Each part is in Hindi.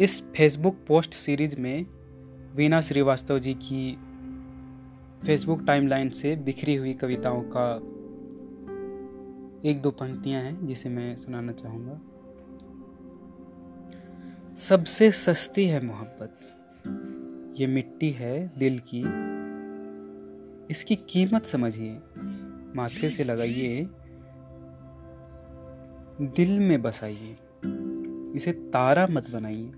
इस फेसबुक पोस्ट सीरीज़ में वीना श्रीवास्तव जी की फेसबुक टाइमलाइन से बिखरी हुई कविताओं का एक दो पंक्तियाँ हैं, जिसे मैं सुनाना चाहूँगा। सबसे सस्ती है मोहब्बत। ये मिट्टी है दिल की। इसकी कीमत समझिए। माथे से लगाइए। दिल में बसाइए। इसे तारा मत बनाइए।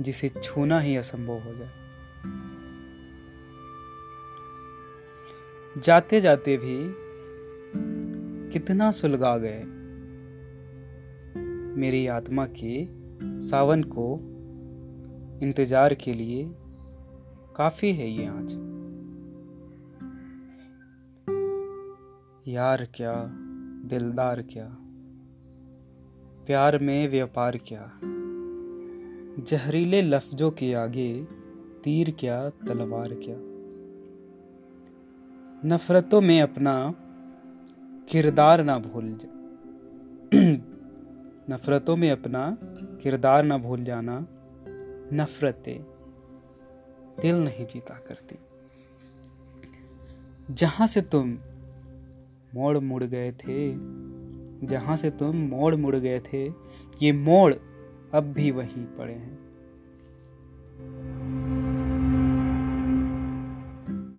जिसे छूना ही असंभव हो जाए। जाते जाते भी कितना सुलगा गए मेरी आत्मा के सावन को इंतज़ार के लिए काफ़ी है ये आज। यार क्या, दिलदार क्या, प्यार में व्यापार क्या? जहरीले लफ्जों के आगे तीर क्या, तलवार क्या? नफरतों में अपना किरदार ना भूल जा, नफरतों में अपना किरदार ना भूल जाना नफरतें दिल नहीं जीता करती। जहाँ से तुम मोड़ मुड़ गए थे, जहाँ से तुम मोड़ मुड़ गए थे, ये मोड़ अब भी वहीं पड़े हैं।